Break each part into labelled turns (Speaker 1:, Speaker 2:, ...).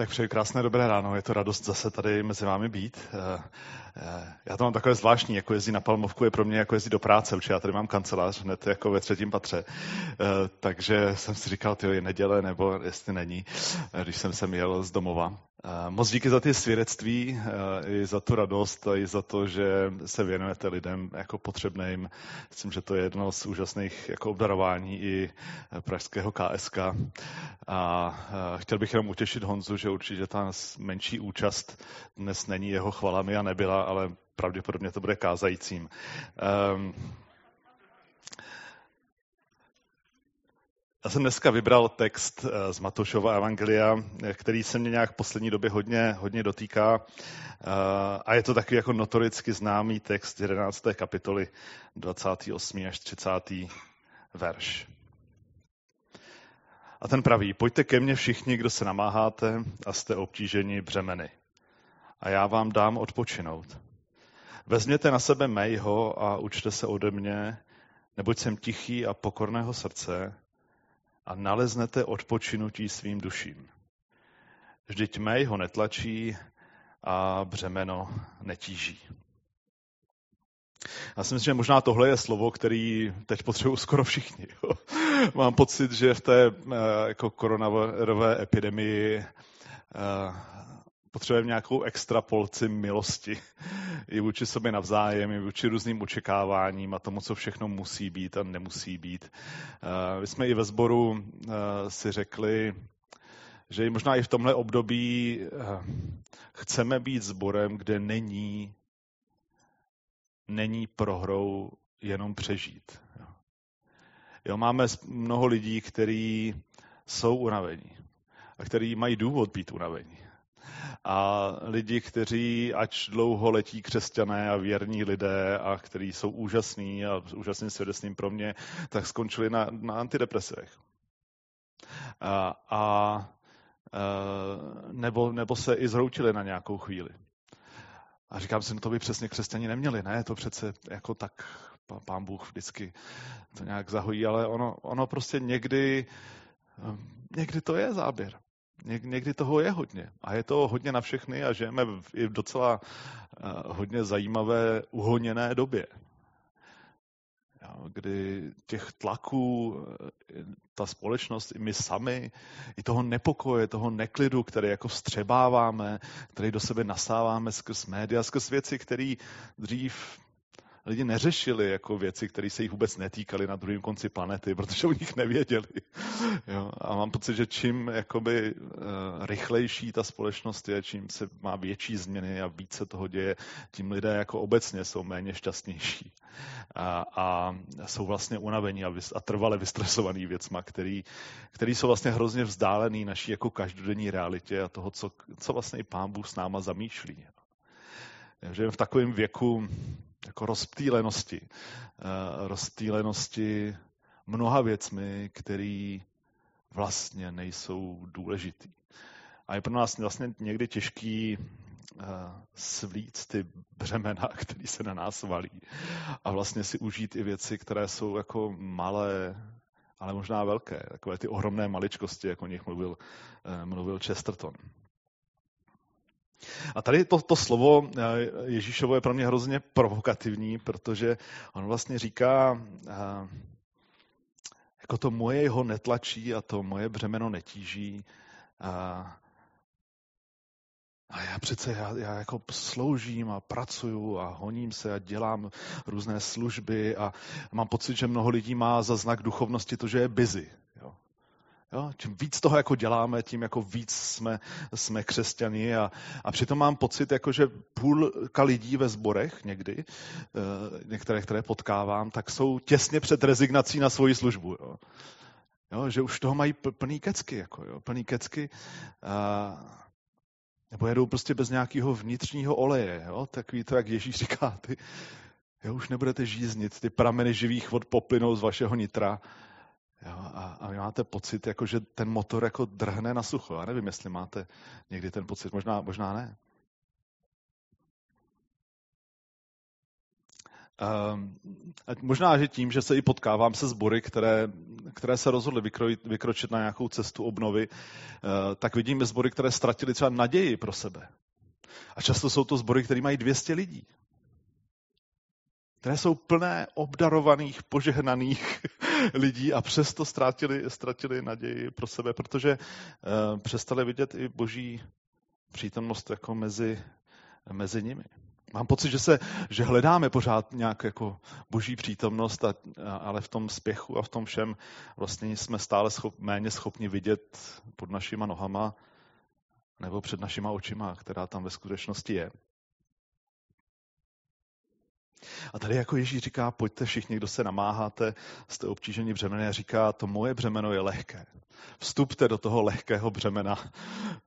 Speaker 1: Tak přeji krásné dobré ráno, je to radost zase tady mezi vámi být. Eh, eh, já to mám takové zvláštní, jako jezdí na Palmovku je pro mě jako jezdí do práce, protože já tady mám kancelář hned jako ve třetím patře. Eh, takže jsem si říkal, ty je neděle, nebo jestli není, když jsem sem jel z domova. Moc díky za ty svědectví, i za tu radost, i za to, že se věnujete lidem jako potřebným. Myslím, že to je jedno z úžasných jako obdarování i pražského KSK. A chtěl bych jenom utěšit Honzu, že určitě ta menší účast dnes není jeho chvalami a nebyla, ale pravděpodobně to bude kázajícím. Um, Já jsem dneska vybral text eh, z Matošova Evangelia, který se mě nějak v poslední době hodně, hodně dotýká. Eh, a je to takový jako notoricky známý text 11. kapitoly 28. až 30. verš. A ten praví, pojďte ke mně všichni, kdo se namáháte a jste obtíženi břemeny. A já vám dám odpočinout. Vezměte na sebe mého a učte se ode mě, neboť jsem tichý a pokorného srdce a naleznete odpočinutí svým duším. Vždyť mého netlačí a břemeno netíží. Já si myslím, že možná tohle je slovo, který teď potřebují skoro všichni. Jo. Mám pocit, že v té eh, jako koronavirové epidemii eh, potřebujeme nějakou extra polci milosti i vůči sobě navzájem, i vůči různým očekáváním a tomu, co všechno musí být a nemusí být. My eh, jsme i ve sboru si řekli, že možná i v tomhle období chceme být sborem, kde není není prohrou jenom přežít. Jo, máme mnoho lidí, kteří jsou unavení a kteří mají důvod být unavení. A lidi, kteří, ač dlouho letí křesťané a věrní lidé a kteří jsou úžasní a úžasným svědectvím pro mě, tak skončili na, na antidepresivech. A, a nebo, nebo se i zhroutili na nějakou chvíli. A říkám si, no to by přesně křesťani neměli, ne? To přece jako tak pán Bůh vždycky to nějak zahojí, ale ono, ono prostě někdy, ehm, někdy to je záběr. Někdy toho je hodně. A je to hodně na všechny a žijeme i v docela eh, hodně zajímavé uhoněné době kdy těch tlaků, eh, ta společnost, i my sami, i toho nepokoje, toho neklidu, který jako vstřebáváme, který do sebe nasáváme skrz média, skrz věci, které dřív lidi neřešili jako věci, které se jich vůbec netýkaly na druhém konci planety, protože o nich nevěděli. Jo? A mám pocit, že čím jakoby, uh, rychlejší ta společnost je, čím se má větší změny a více toho děje, tím lidé jako obecně jsou méně šťastnější. A, a jsou vlastně unavení a, vys, a trvale vystresovaný věcma, který, který jsou vlastně hrozně vzdálený naší jako každodenní realitě a toho, co, co vlastně i pán Bůh s náma zamýšlí. Že v takovém věku jako rozptýlenosti. Eh, rozptýlenosti mnoha věcmi, které vlastně nejsou důležitý. A je pro nás vlastně někdy těžký svlít ty břemena, které se na nás valí. A vlastně si užít i věci, které jsou jako malé, ale možná velké. Takové ty ohromné maličkosti, jako o nich mluvil, eh, mluvil Chesterton. A tady to, to slovo eh, Ježíšovo je pro mě hrozně provokativní, protože on vlastně říká, eh, jako to moje jeho netlačí a to moje břemeno netíží. A, a já přece, já, já jako sloužím a pracuju a honím se a dělám různé služby a mám pocit, že mnoho lidí má za znak duchovnosti to, že je busy. Jo. Čím víc toho jako děláme, tím jako víc jsme, jsme křesťani a, a přitom mám pocit, jako že půlka lidí ve sborech někdy, eh, některé, které potkávám, tak jsou těsně před rezignací na svoji službu. Jo? Jo, že už toho mají plný kecky, jako, jo, plný kecky. A, nebo jedou prostě bez nějakého vnitřního oleje. Jo? Takový to, jak Ježíš říká, ty, jo, už nebudete žíznit, ty prameny živých vod poplynou z vašeho nitra Jo, a, a vy máte pocit, jako, že ten motor jako drhne na sucho. Já nevím, jestli máte někdy ten pocit, možná, možná ne. Um, možná, že tím, že se i potkávám se sbory, které, které se rozhodly vykrojit, vykročit na nějakou cestu obnovy, uh, tak vidíme sbory, které ztratili třeba naději pro sebe. A často jsou to sbory, které mají 200 lidí. Které jsou plné obdarovaných, požehnaných lidí a přesto ztratili, ztratili naději pro sebe, protože uh, přestali vidět i boží přítomnost jako mezi, mezi nimi. Mám pocit, že, se, že hledáme pořád nějak jako boží přítomnost, a, ale v tom spěchu a v tom všem vlastně jsme stále schop, méně schopni vidět pod našima nohama nebo před našima očima, která tam ve skutečnosti je. A tady jako Ježíš říká, pojďte všichni, kdo se namáháte, jste obtíženi břemeny a říká, to moje břemeno je lehké. Vstupte do toho lehkého břemena,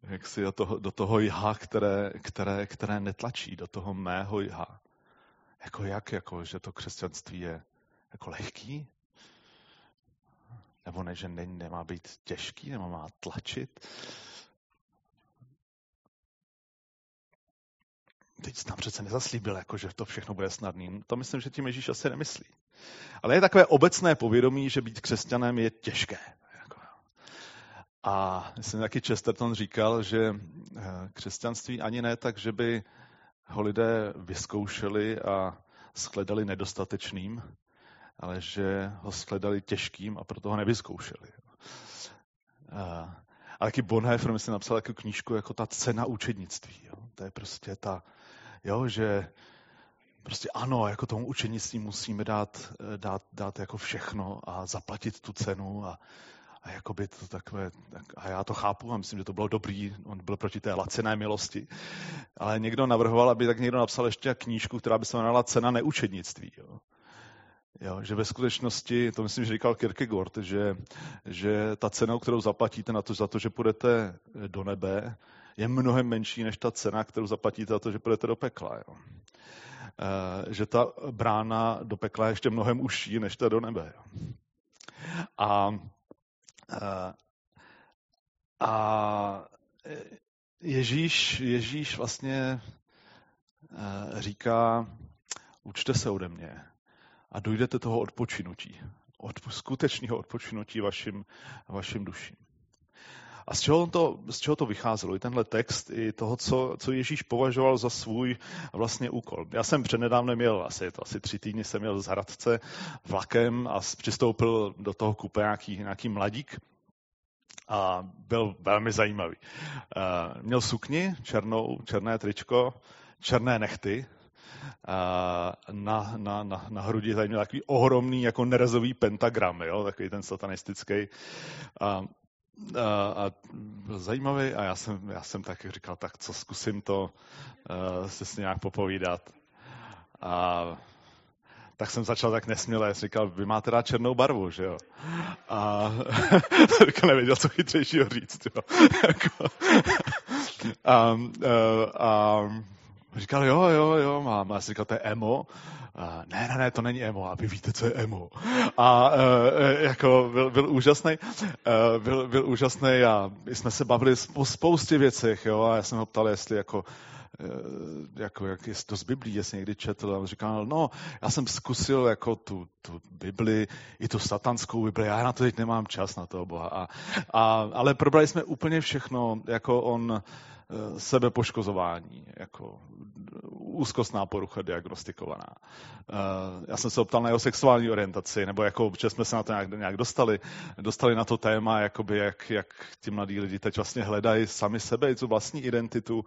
Speaker 1: jak si do toho, do toho jha, které, které, které netlačí, do toho mého jha. Jako jak, jako, že to křesťanství je jako lehký? Nebo ne, že ne, nemá být těžký, nebo má tlačit? Teď tam přece nezaslíbil, jako, že to všechno bude snadný. To myslím, že tím Ježíš asi nemyslí. Ale je takové obecné povědomí, že být křesťanem je těžké. Jako. A myslím, taky Chesterton říkal, že eh, křesťanství ani ne tak, že by ho lidé vyzkoušeli a shledali nedostatečným, ale že ho shledali těžkým a proto ho nevyzkoušeli. A, a taky Bonhoeffer, myslím, napsal takovou knížku jako ta cena učednictví. Jo. To je prostě ta, Jo, že prostě ano, jako tomu učenictví musíme dát, dát, dát jako všechno a zaplatit tu cenu a, a jakoby to takové, tak, a já to chápu a myslím, že to bylo dobrý, on byl proti té lacené milosti, ale někdo navrhoval, aby tak někdo napsal ještě knížku, která by se jmenovala Cena neučednictví. Jo. Jo, že ve skutečnosti, to myslím, že říkal Kierkegaard, že, že ta cena, kterou zaplatíte na to, za to, že půjdete do nebe, je mnohem menší než ta cena, kterou zaplatíte za to, že půjdete do pekla. Jo. E, že ta brána do pekla je ještě mnohem užší než ta do nebe. Jo. A, e, a Ježíš, Ježíš vlastně říká, učte se ode mě a dojdete toho odpočinutí, od skutečného odpočinutí vašim, vašim duším. A z čeho, to, z čeho to vycházelo? I tenhle text, i toho, co, co Ježíš považoval za svůj vlastně úkol. Já jsem přednedávnem měl, asi, to asi tři týdny jsem měl z Hradce vlakem a přistoupil do toho kupe nějaký, nějaký mladík, a byl velmi zajímavý. Měl sukni černou, černé tričko, černé nechty, na, na, na, na hrudi tady měl takový ohromný jako nerezový pentagram, jo, takový ten satanistický. A, a byl zajímavý a já jsem, já jsem tak říkal, tak co zkusím to uh, se s nějak popovídat. A tak jsem začal tak nesměle, jsem říkal, vy máte rád černou barvu, že jo? A říkal, nevěděl, co chytřejšího říct, jo? Jako, a, a, a říkal, jo, jo, jo, mám. A jsem říkal, to je emo. A, ne, ne, ne, to není emo, a vy víte, co je emo. A e, jako byl, byl úžasný, e, byl, byl úžasný a my jsme se bavili o spoustě věcech, jo, a já jsem ho ptal, jestli jako jako, jak jestli to z Biblí, jestli někdy četl, a on říkal, no, já jsem zkusil jako tu, tu Bibli, i tu satanskou Bibli, já na to teď nemám čas na to, boha. A, a, ale probrali jsme úplně všechno, jako on, sebepoškozování, jako úzkostná porucha diagnostikovaná. Eh, já jsem se optal na jeho sexuální orientaci, nebo jako, že jsme se na to nějak, nějak dostali, dostali na to téma, jakoby jak, jak ti mladí lidi teď vlastně hledají sami sebe, tu vlastní identitu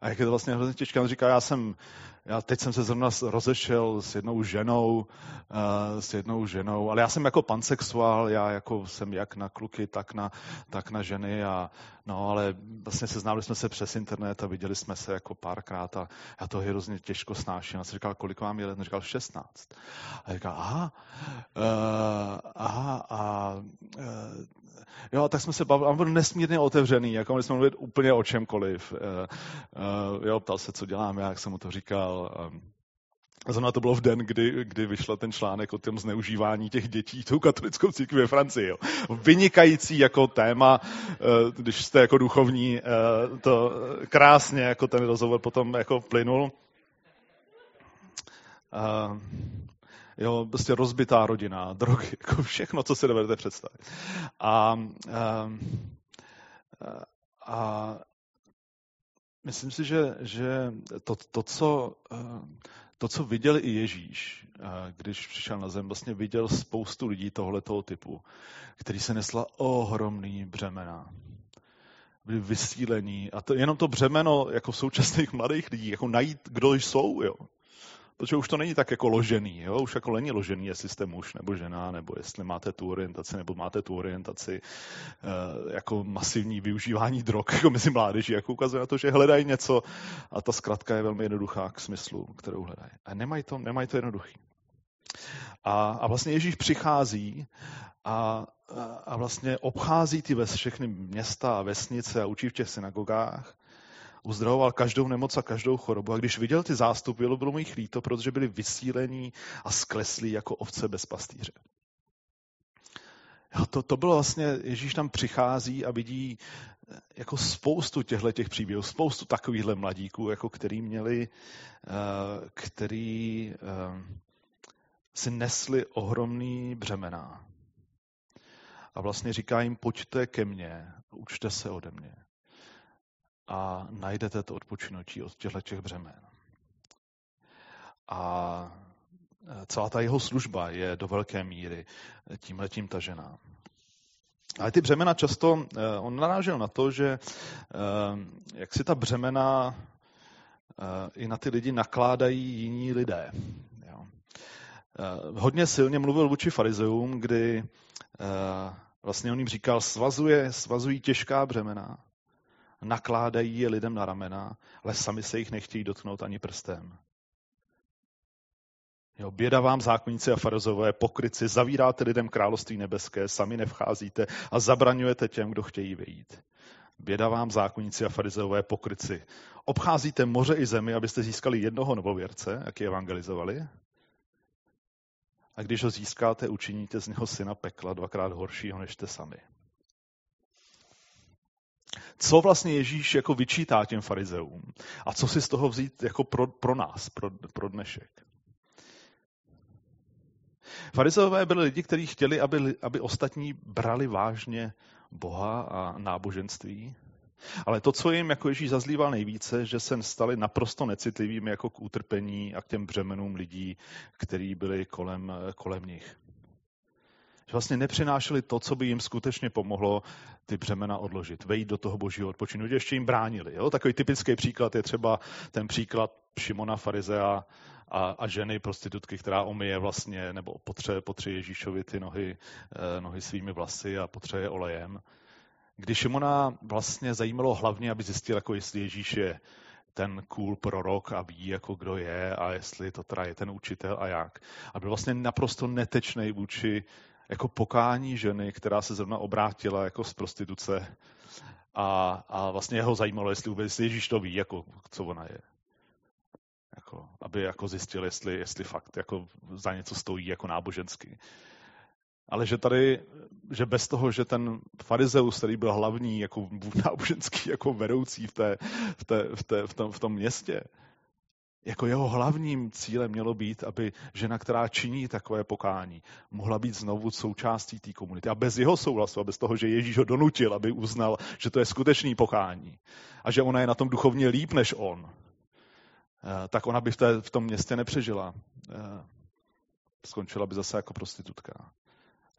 Speaker 1: a jak je to vlastně hrozně těžké. On říká, já jsem, já teď jsem se zrovna rozešel s jednou ženou, uh, s jednou ženou, ale já jsem jako pansexuál, já jako jsem jak na kluky, tak na, tak na ženy a no, ale vlastně seznámili jsme se přes internet a viděli jsme se jako párkrát a já to hrozně těžko snáším. A jsem říkal, kolik vám je let? Říkal, 16. A říkal, aha, uh, aha, a uh, Jo, tak jsme se bavili, on byl nesmírně otevřený, jako jsme mluvit úplně o čemkoliv. Uh, uh, jo, ptal se, co dělám, jak jsem mu to říkal. Um, Zrovna to bylo v den, kdy, kdy vyšel ten článek o tom zneužívání těch dětí tou katolickou církví ve Francii. Jo. Vynikající jako téma, když jste jako duchovní, to krásně jako ten rozhovor potom jako plynul. Jo, prostě rozbitá rodina, drogy, jako všechno, co si dovedete představit. A, a, a myslím si, že, že to, to, co, to, co viděl i Ježíš, když přišel na zem, vlastně viděl spoustu lidí tohletoho typu, který se nesla ohromný břemena byli vysílení. A to, jenom to břemeno jako současných mladých lidí, jako najít, kdo jsou, jo. Protože už to není tak jako ložený, jo? už jako není ložený, jestli jste muž nebo žena, nebo jestli máte tu orientaci, nebo máte tu orientaci uh, jako masivní využívání drog jako mezi mládeží, jako ukazuje na to, že hledají něco a ta zkratka je velmi jednoduchá k smyslu, kterou hledají. A nemají to, nemají to jednoduchý. A, a vlastně Ježíš přichází a, a vlastně obchází ty ves, všechny města a vesnice a učí v těch synagogách. Uzdravoval každou nemoc a každou chorobu. A když viděl ty zástupy, bylo mu jich líto, protože byli vysílení a skleslí jako ovce bez pastýře. Jo, to, to bylo vlastně, Ježíš tam přichází a vidí eh, jako spoustu těchto těch příběhů, spoustu takovýchhle mladíků, jako který měli, eh, který eh, si nesli ohromný břemena. A vlastně říká jim, pojďte ke mně, učte se ode mě a najdete to odpočinutí od těchto těch břemen. A celá ta jeho služba je do velké míry tímhletím tažená. Ale ty břemena často, eh, on narážel na to, že jak si ta břemena i na ty lidi nakládají jiní lidé. Hodně silně mluvil vůči farizeům, kdy vlastně on jim říkal, svazuje, svazují těžká břemena, nakládají je lidem na ramena, ale sami se jich nechtějí dotknout ani prstem. Jo, běda vám zákonníci a farizové, pokryci, zavíráte lidem království nebeské, sami nevcházíte a zabraňujete těm, kdo chtějí vyjít. Běda vám zákonníci a farizové, pokryci. Obcházíte moře i zemi, abyste získali jednoho novověrce, jak je evangelizovali. A když ho získáte, učiníte z něho syna pekla dvakrát horšího, než jste sami co vlastně Ježíš jako vyčítá těm farizeům a co si z toho vzít jako pro, pro nás, pro, pro dnešek. Farizeové byli lidi, kteří chtěli, aby, aby ostatní brali vážně Boha a náboženství. Ale to, co jim jako Ježíš zazlíval nejvíce, že se stali naprosto necitlivými jako k utrpení a k těm břemenům lidí, kteří byli kolem, kolem nich. Že vlastně nepřinášeli to, co by jim skutečně pomohlo ty břemena odložit, vejít do toho božího odpočinu, ještě jim bránili. Jo? Takový typický příklad je třeba ten příklad Šimona Farizea a, a ženy prostitutky, která omije vlastně, nebo potře, potře Ježíšovi ty nohy, eh, nohy svými vlasy a potře je olejem. Když Šimona vlastně zajímalo hlavně, aby zjistil, jako jestli Ježíš je ten cool prorok a ví, jako kdo je a jestli to teda je ten učitel a jak. A byl vlastně naprosto netečný vůči jako pokání ženy, která se zrovna obrátila jako z prostituce a, a vlastně jeho zajímalo, jestli vůbec Ježíš to ví, jako, co ona je. Jako, aby jako zjistil, jestli, jestli fakt jako za něco stojí jako nábožensky. Ale že tady, že bez toho, že ten farizeus, který byl hlavní jako náboženský jako vedoucí v, té, v, té, v, té, v, tom, v tom městě, jako jeho hlavním cílem mělo být, aby žena, která činí takové pokání, mohla být znovu součástí té komunity. A bez jeho souhlasu a bez toho, že Ježíš ho donutil, aby uznal, že to je skutečný pokání a že ona je na tom duchovně líp než on, eh, tak ona by v, té, v tom městě nepřežila. Eh, skončila by zase jako prostitutka.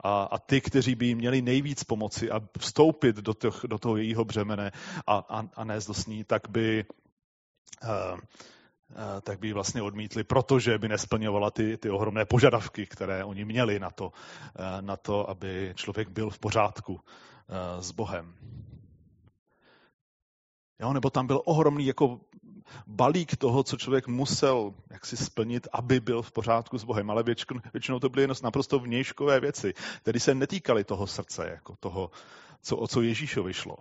Speaker 1: A, a ty, kteří by jí měli nejvíc pomoci a vstoupit do, těch, do toho jejího břemene a, a, a nést do sní, tak by Eh, tak by ji vlastně odmítli, protože by nesplňovala ty, ty ohromné požadavky, které oni měli na to, eh, na to, aby člověk byl v pořádku eh, s Bohem. Jo, nebo tam byl ohromný jako balík toho, co člověk musel jak si splnit, aby byl v pořádku s Bohem. Ale většinou, to byly naprosto vnějškové věci, které se netýkaly toho srdce, jako toho, co, o co Ježíšovi šlo.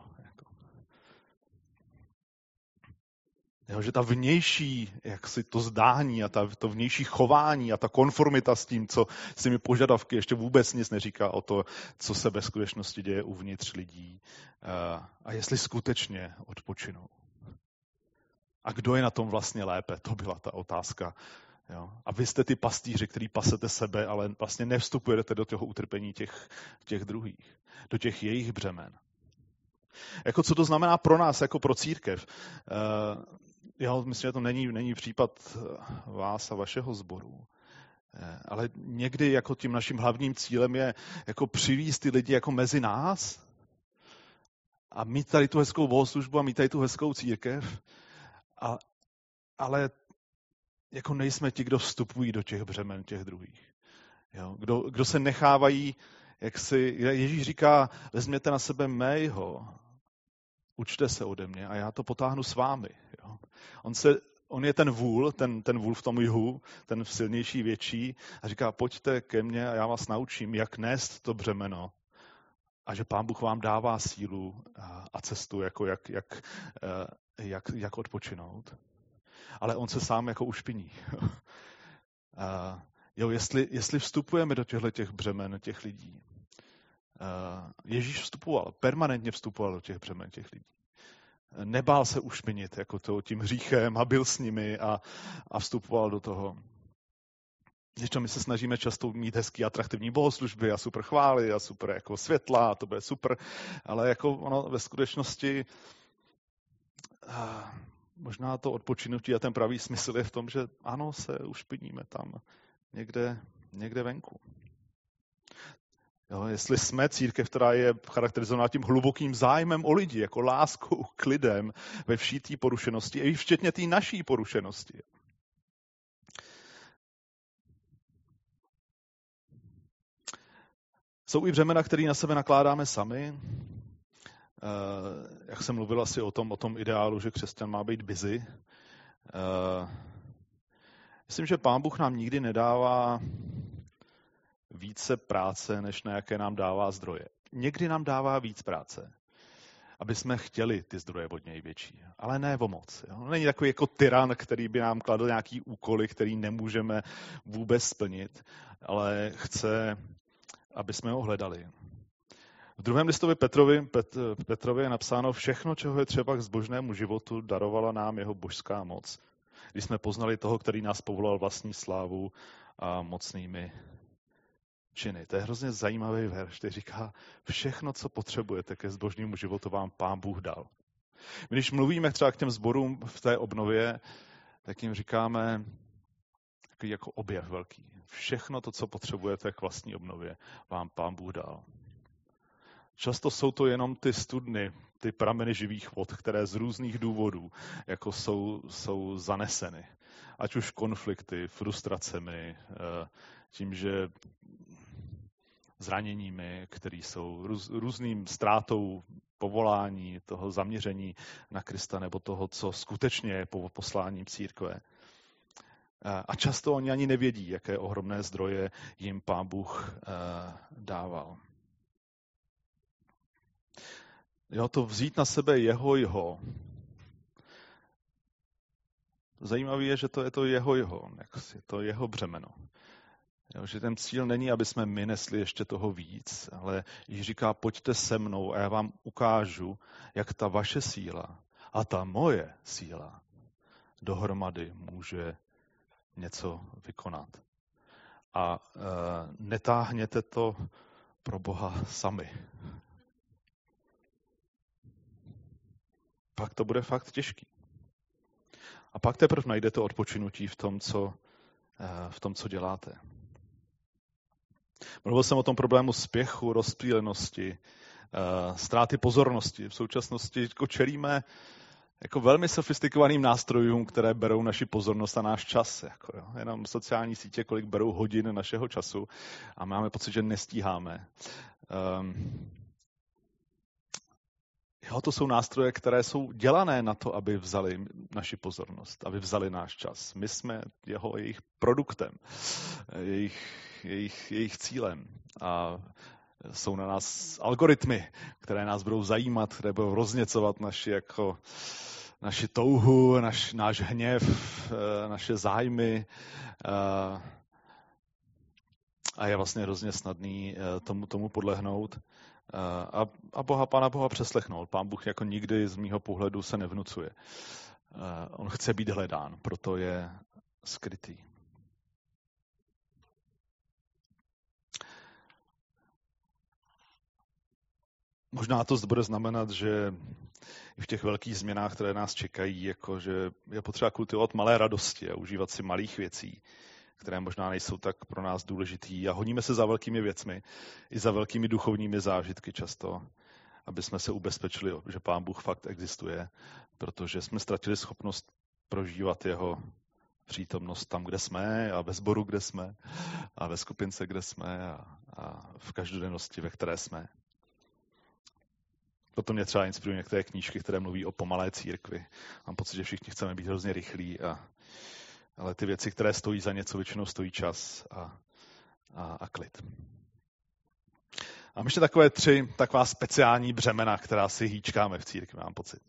Speaker 1: Jo, že ta vnější, jak si to zdání a ta, to vnější chování a ta konformita s tím, co s těmi požadavky ještě vůbec nic neříká o to, co se ve skutečnosti děje uvnitř lidí a, a jestli skutečně odpočinou. A kdo je na tom vlastně lépe? To byla ta otázka Jo? A vy jste ty pastýři, který pasete sebe, ale vlastně nevstupujete do toho utrpení těch, těch druhých, do těch jejich břemen. Jako co to znamená pro nás, jako pro církev? Jo, myslím, že to není, není případ vás a vašeho sboru. Eh, ale někdy jako tím naším hlavním cílem je jako přivízt ty lidi jako mezi nás a mít tady tu hezkou bohoslužbu a mít tady tu hezkou církev. A, ale jako nejsme ti, kdo vstupují do těch břemen těch druhých. Jo? Kdo, kdo se nechávají, jak si, Ježíš říká, vezměte na sebe mého, učte se ode mě a já to potáhnu s vámi. On, se, on je ten vůl, ten, ten vůl v tom jihu, ten silnější, větší a říká, pojďte ke mně a já vás naučím, jak nést to břemeno. A že Pán Bůh vám dává sílu a cestu, jako jak, jak, eh, jak, jak odpočinout ale on se sám jako ušpiní. uh, jo, jestli, jestli vstupujeme do těchto těch břemen těch lidí, uh, Ježíš vstupoval, permanentně vstupoval do těch břemen těch lidí. Nebál se ušpinit jako to tím hříchem a byl s nimi a, a vstupoval do toho. Když my se snažíme často mít hezký, atraktivní bohoslužby a super chvály a super jako světla a to bude super, ale jako ono ve skutečnosti možná to odpočinutí a ten pravý smysl je v tom, že ano, se ušpiníme tam někde, někde venku. Jo, jestli jsme církev, která je charakterizovaná tím hlubokým zájmem o lidi, jako láskou k lidem ve vší té porušenosti, i včetně té naší porušenosti. Jsou i břemena, které na sebe nakládáme sami, Eh, jak jsem mluvil asi o tom, o tom ideálu, že křesťan má být busy. Eh, myslím, že Pán Bůh nám nikdy nedává více práce, než na jaké nám dává zdroje. Někdy nám dává víc práce, aby jsme chtěli ty zdroje od něj větší, ale ne o moc. Jo? Není takový jako tyran, který by nám kladl nějaký úkoly, který nemůžeme vůbec splnit, ale chce, aby jsme ho hledali. V druhém listovi Petrovi, Pet, Petrovi je napsáno, všechno, čeho je třeba k zbožnému životu, darovala nám jeho božská moc. Když jsme poznali toho, který nás povolal vlastní slávu a mocnými činy. To je hrozně zajímavý verš, který říká, všechno, co potřebujete ke zbožnému životu, vám pán Bůh dal. Když mluvíme třeba k těm zborům v té obnově, tak jim říkáme takový jako objev velký. Všechno to, co potřebujete k vlastní obnově, vám pán Bůh dal. Často jsou to jenom ty studny, ty prameny živých vod, které z různých důvodů jako jsou, jsou zaneseny. Ať už konflikty, frustracemi, eh, tím, že zraněními, které jsou růz, různým ztrátou povolání, toho zaměření na Krista nebo toho, co skutečně je posláním církve. A často oni ani nevědí, jaké ohromné zdroje jim Pán Bůh eh, dával. Jo, to vzít na sebe jeho jeho. Zajímavé je, že to je to jeho jeho, je to jeho břemeno. Jo, že ten cíl není, aby jsme my nesli ještě toho víc, ale Ježíš říká, pojďte se mnou a já vám ukážu, jak ta vaše síla a ta moje síla dohromady může něco vykonat. A e, netáhněte to pro Boha sami. pak to bude fakt těžký. A pak teprve najdete odpočinutí v tom, co, eh, v tom, co děláte. Mluvil jsem o tom problému spěchu, rozptýlenosti, eh, ztráty pozornosti. V současnosti jako čelíme jako velmi sofistikovaným nástrojům, které berou naši pozornost a náš čas. Jako, jo. Jenom sociální sítě, kolik berou hodin našeho času a máme pocit, že nestíháme. Um, Jo, to jsou nástroje, které jsou dělané na to, aby vzali naši pozornost, aby vzali náš čas. My jsme jeho jejich produktem, jejich, jejich, jejich cílem. A jsou na nás algoritmy, které nás budou zajímat, které budou rozněcovat naši, jako, naši touhu, naš, náš hněv, eh, naše zájmy. Eh, a je vlastně hrozně snadný eh, tomu, tomu podlehnout Eh, a, a Boha, Pána Boha přeslechnul. Pán Bůh jako nikdy z mýho pohledu se nevnucuje. Eh, on chce být hledán, proto je skrytý. Možná to bude znamenat, že v těch velkých změnách, které nás čekají, jako že je potřeba kultivovat malé radosti a užívat si malých věcí, které možná nejsou tak pro nás důležitý. A honíme se za velkými věcmi, i za velkými duchovními zážitky často, aby jsme se ubezpečili, že Pán Bůh fakt existuje, protože jsme ztratili schopnost prožívat jeho přítomnost tam, kde jsme a ve sboru, kde jsme a ve skupince, kde jsme a, a v každodennosti, ve které jsme. Potom mě třeba inspirují některé knížky, které mluví o pomalé církvi. Mám pocit, že všichni chceme být hrozně rychlí, a, ale ty věci, které stojí za něco, většinou stojí čas a, a, a klid. A ještě takové tři taková speciální břemena, která si hýčkáme v církvi, mám pocit.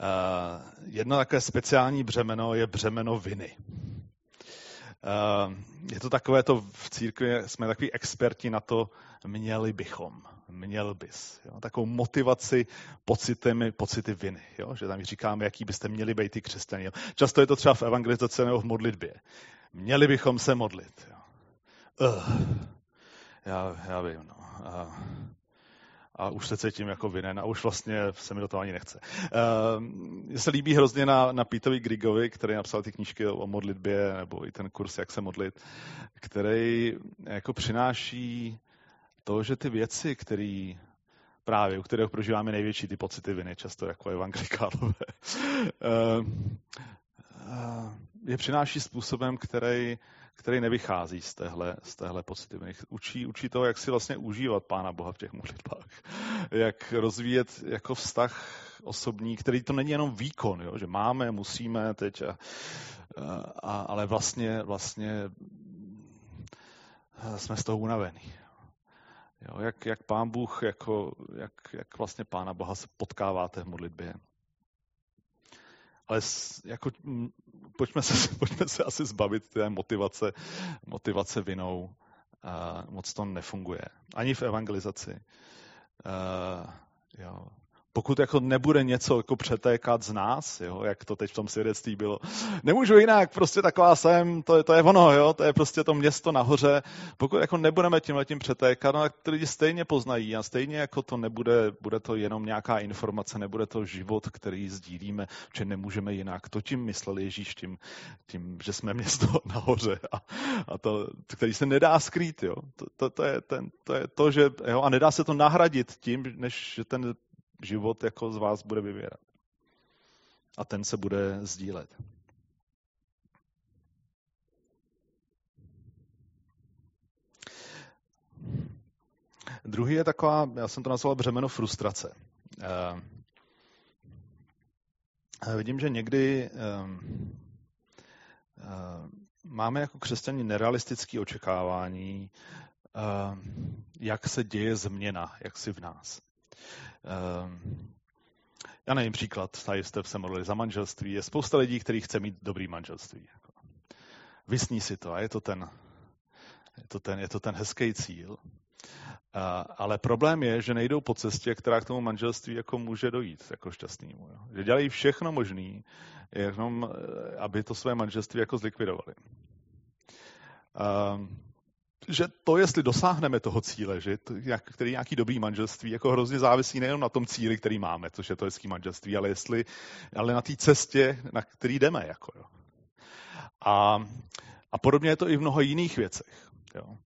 Speaker 1: Uh, jedno takové speciální břemeno je břemeno viny. Uh, je to takové to v církvi, jsme takový experti na to, měli bychom, měl bys. Jo? Takovou motivaci pocitemi, pocity viny. Jo? Že tam říkáme, jaký byste měli být ty křesťané. Často je to třeba v evangelizaci nebo v modlitbě. Měli bychom se modlit. Jo? Uh, já, já vím. No. Uh, a už se cítím jako vinen a už vlastně se mi do toho ani nechce. Uh, mně se líbí hrozně na, na Peterovi Grigovi, který napsal ty knížky o modlitbě, nebo i ten kurz, jak se modlit, který jako přináší to, že ty věci, které právě, u kterého prožíváme největší ty pocity viny, často jako evangelikálové, uh, uh, je přináší způsobem, který který nevychází z téhle, z téhle pocity. Učí, učí to, jak si vlastně užívat Pána Boha v těch modlitbách. Jak rozvíjet jako vztah osobní, který to není jenom výkon, jo? že máme, musíme teď, a, a, ale vlastně, vlastně jsme z toho unavení. Jo, jak, jak pán Bůh, jako, jak, jak vlastně pána Boha se potkáváte v modlitbě ale jako, pojďme, se, pojďme se asi zbavit té motivace, motivace vinou. Uh, moc to nefunguje. Ani v evangelizaci. Uh, jo pokud jako nebude něco jako přetékat z nás, jo, jak to teď v tom svědectví bylo. Nemůžu jinak, prostě taková jsem, to je, to je ono, jo, to je prostě to město nahoře. Pokud jako nebudeme tím letím přetékat, no, tak ty lidi stejně poznají a stejně jako to nebude, bude to jenom nějaká informace, nebude to život, který sdílíme, že nemůžeme jinak. To tím myslel Ježíš tím, tím že jsme město nahoře a, a to, který se nedá skrýt, jo. To, to, to, je, ten, to je to, že, jo, a nedá se to nahradit tím, než že ten život jako z vás bude vyvěrat. A ten se bude sdílet. Druhý je taková, já jsem to nazval břemeno frustrace. Uh, vidím, že někdy uh, uh, máme jako křesťani nerealistické očekávání, jak se děje změna, jak si v nás. Ehm, já nevím, příklad, tady jste se modlili za manželství, je spousta lidí, kteří chce mít dobrý manželství. Vysní si to a je to ten, je to ten, je to ten hezký cíl. Ale problém je, že nejdou po cestě, která k tomu manželství jako může dojít jako šťastnému. Jo. Že dělají všechno možné, jenom eh, aby to své manželství jako zlikvidovali. Um, že to, jestli dosáhneme toho cíle, že to, jak, který nějaký dobrý manželství, jako hrozně závisí nejenom na tom cíli, který máme, což je to hezký manželství, ale, jestli, ale na té cestě, na který jdeme. Jako, jo. A, a podobně je to i v mnoha jiných věcech. Jo.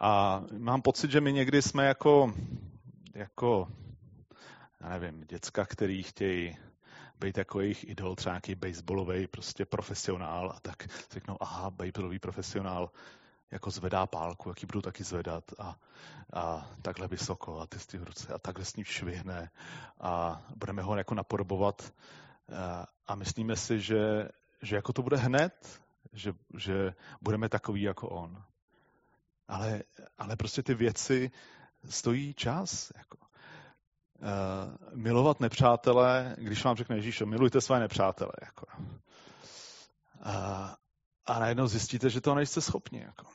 Speaker 1: A mám pocit, že my někdy jsme jako, jako já nevím, děcka, který chtějí být jako jejich idol, třeba nějaký baseballový prostě profesionál a tak řeknou, aha, baseballový profesionál, jako zvedá pálku, jaký budu taky zvedat a, a takhle vysoko a ty z ruce a takhle s ním švihne a budeme ho jako napodobovat a, a myslíme si, že, že jako to bude hned, že, že budeme takový jako on. Ale, ale prostě ty věci stojí čas. Jako. Uh, milovat nepřátele, když vám řekne Ježíš, milujte své nepřátele. Jako. Uh, a najednou zjistíte, že to nejste schopni. Jako.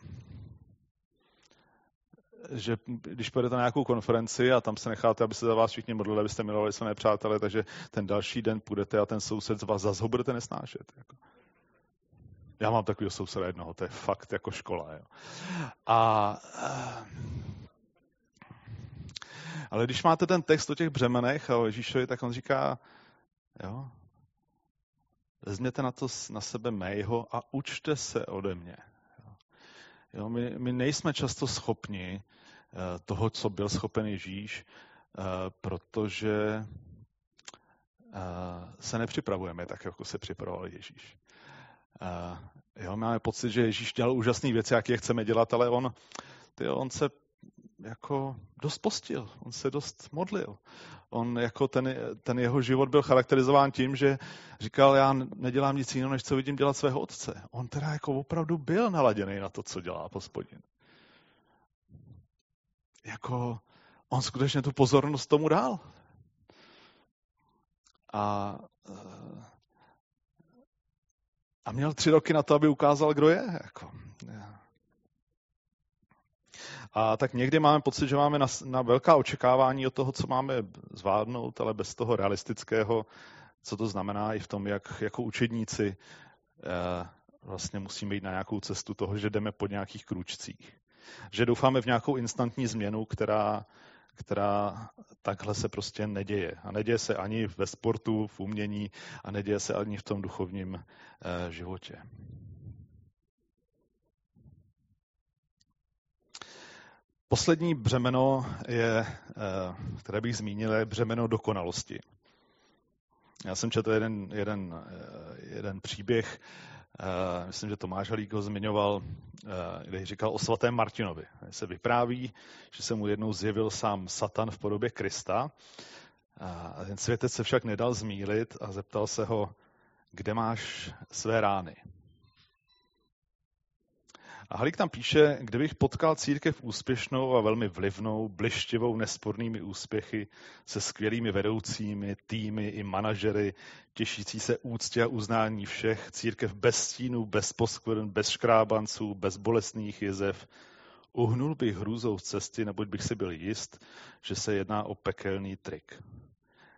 Speaker 1: Že když půjdete na nějakou konferenci a tam se necháte, aby se za vás všichni modlili, abyste milovali své nepřátele, takže ten další den půjdete a ten soused z vás zase ho budete nesnášet. Jako. Já mám takového souseda jednoho, to je fakt jako škola. Jo. A, Ale když máte ten text o těch břemenech a o Ježíšovi, tak on říká, jo, vezměte na to na sebe mého a učte se ode mě. Jo, my, my nejsme často schopni toho, co byl schopen Ježíš, uh, protože uh, se nepřipravujeme tak, jako se připravoval Ježíš. Jo, máme pocit, že Ježíš dělal úžasné věci, jak je chceme dělat, ale on, ty, on se jako dost postil, on se dost modlil. On jako ten, ten jeho život byl charakterizován tím, že říkal, já nedělám nic jiného, než co vidím dělat svého otce. On teda jako opravdu byl naladěný na to, co dělá hospodin. Jako on skutečně tu pozornost tomu dal. A, a měl tři roky na to, aby ukázal, kdo je. Jako. A tak někdy máme pocit, že máme na, na velká očekávání od toho, co máme zvládnout, ale bez toho realistického, co to znamená i v tom, jak jako učedníci eh, vlastně musíme jít na nějakou cestu toho, že jdeme po nějakých kručcích. Že doufáme v nějakou instantní změnu, která, která takhle se prostě neděje. A neděje se ani ve sportu, v umění a neděje se ani v tom duchovním eh, životě. Poslední břemeno, je, eh, které bych zmínil, je břemeno dokonalosti. Já jsem četl jeden, jeden, eh, jeden příběh, myslím, že Tomáš Halík ho zmiňoval, kde říkal o svatém Martinovi. Se vypráví, že se mu jednou zjevil sám Satan v podobě Krista. A ten světec se však nedal zmílit a zeptal se ho, kde máš své rány. A Halík tam píše, kdybych potkal církev úspěšnou a velmi vlivnou, blištivou, nespornými úspěchy, se skvělými vedoucími, týmy i manažery, těšící se úctě a uznání všech, církev bez stínů, bez poskvrn, bez škrábanců, bez bolestných jezev, uhnul bych hrůzou z cesty, neboť bych si byl jist, že se jedná o pekelný trik.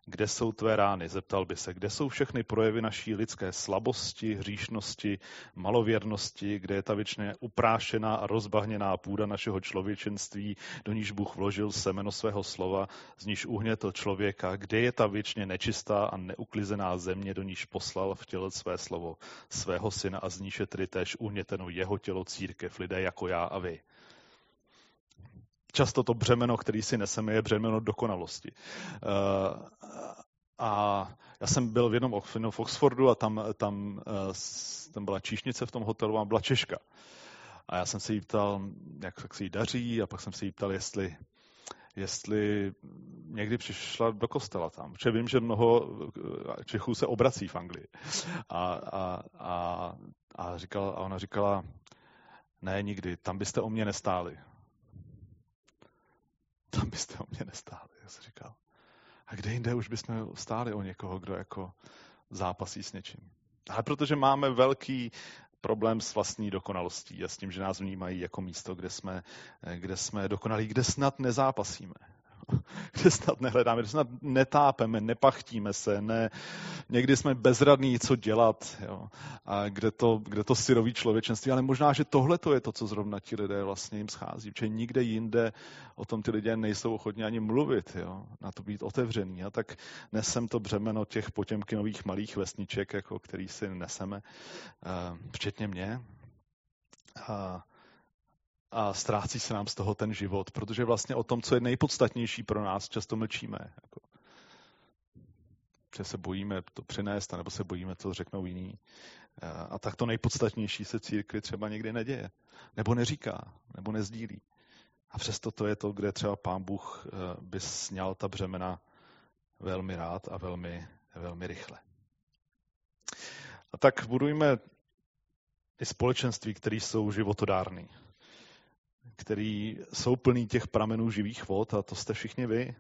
Speaker 1: Kde jsou tvé rány? Zeptal by se. Kde jsou všechny projevy naší lidské slabosti, hříšnosti, malověrnosti, kde je ta věčně uprášená a rozbahněná půda našeho člověčenství, do níž Bůh vložil semeno svého slova, z níž uhnětl člověka, kde je ta věčně nečistá a neuklizená země, do níž poslal v těle své slovo svého syna a z níž je tedy též uhněteno jeho tělo církev, lidé jako já a vy často to břemeno, který si neseme, je břemeno dokonalosti. Eh, a já jsem byl v jednom v Oxfordu a tam, tam, eh, tam byla číšnice v tom hotelu a byla Češka. A já jsem se jí ptal, jak, jak se jí daří a pak jsem se jí ptal, jestli, jestli někdy přišla do kostela tam. Protože vím, že mnoho eh, Čechů se obrací v Anglii. A, a, a, a, říkala, a ona říkala, ne, nikdy, tam byste o mě nestáli tam byste o mě nestáli, jak se říkal. A kde jinde už bychom stáli o někoho, kdo jako zápasí s něčím. Ale protože máme velký problém s vlastní dokonalostí a s tím, že nás vnímají jako místo, kde jsme, kde jsme dokonalí, kde snad nezápasíme. kde snad nehledáme, kde snad netápeme, nepachtíme se, ne, někdy jsme bezradní, co dělat, jo, a kde to, kde to syrový člověčenství, ale možná, že tohle to je to, co zrovna ti lidé vlastně jim schází, protože nikde jinde o tom ty lidé nejsou ochotní ani mluvit, jo, na to být otevřený. A tak nesem to břemeno těch potěmkinových malých vesniček, jako který si neseme, včetně mě. A a ztrácí se nám z toho ten život, protože vlastně o tom, co je nejpodstatnější pro nás, často mlčíme. Jako, že se bojíme to přinést, nebo se bojíme, co řeknou jiní. A tak to nejpodstatnější se církvi třeba někdy neděje. Nebo neříká, nebo nezdílí. A přesto to je to, kde třeba pán Bůh eh, by sněl ta břemena velmi rád a velmi, velmi rychle. A tak budujme i společenství, které jsou životodárný který jsou plný těch pramenů živých vod a to jste všichni vy.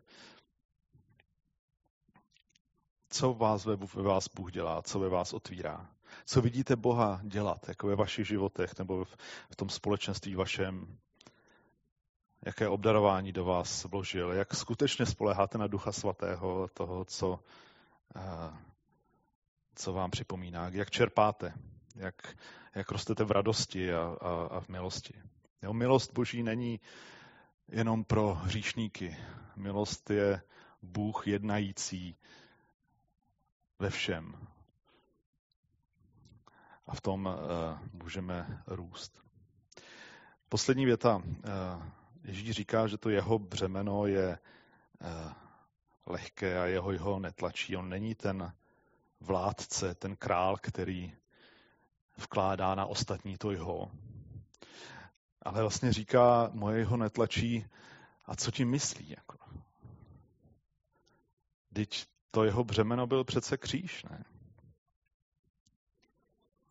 Speaker 1: Co vás ve, ve vás Bůh dělá, co ve vás otvírá? Co vidíte Boha dělat, jako ve vašich životech nebo v, v tom společenství vašem? Jaké obdarování do vás vložil? Jak skutečně spoleháte na Ducha Svatého, toho, co, co vám připomíná? Jak čerpáte? Jak, jak rostete v radosti a, a, a v milosti? Jo, milost Boží není, jenom pro hříšníky. Milost je Bůh jednající ve všem. A v tom uh, můžeme růst. Poslední věta. Uh, Ježíš říká, že to jeho břemeno je uh, lehké a jeho jeho netlačí. On není ten vládce, ten král, který vkládá na ostatní to jeho. Ale vlastně říká, moje jeho netlačí, a co tím myslí? Jako? Teď to jeho břemeno byl přece kříž, ne?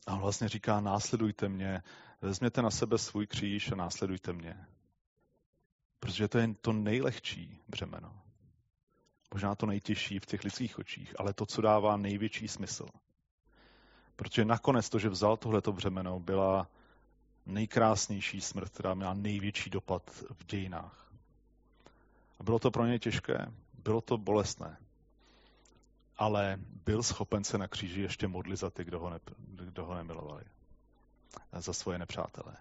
Speaker 1: A on vlastně říká, následujte mě, vezměte na sebe svůj kříž a následujte mě. Protože to je to nejlehčí břemeno. Možná to nejtěžší v těch lidských očích, ale to, co dává největší smysl. Protože nakonec to, že vzal tohleto břemeno, byla nejkrásnější smrt, která měla největší dopad v dějinách. A bylo to pro ně těžké, bylo to bolestné, ale byl schopen se na kříži ještě modlit za ty, kdo ho, ne, kdo ho nemilovali. Za svoje nepřátele.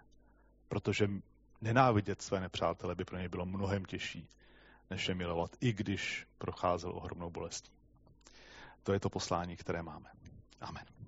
Speaker 1: Protože nenávidět své nepřátele by pro něj bylo mnohem těžší, než je milovat, i když procházel ohromnou bolestí. To je to poslání, které máme. Amen.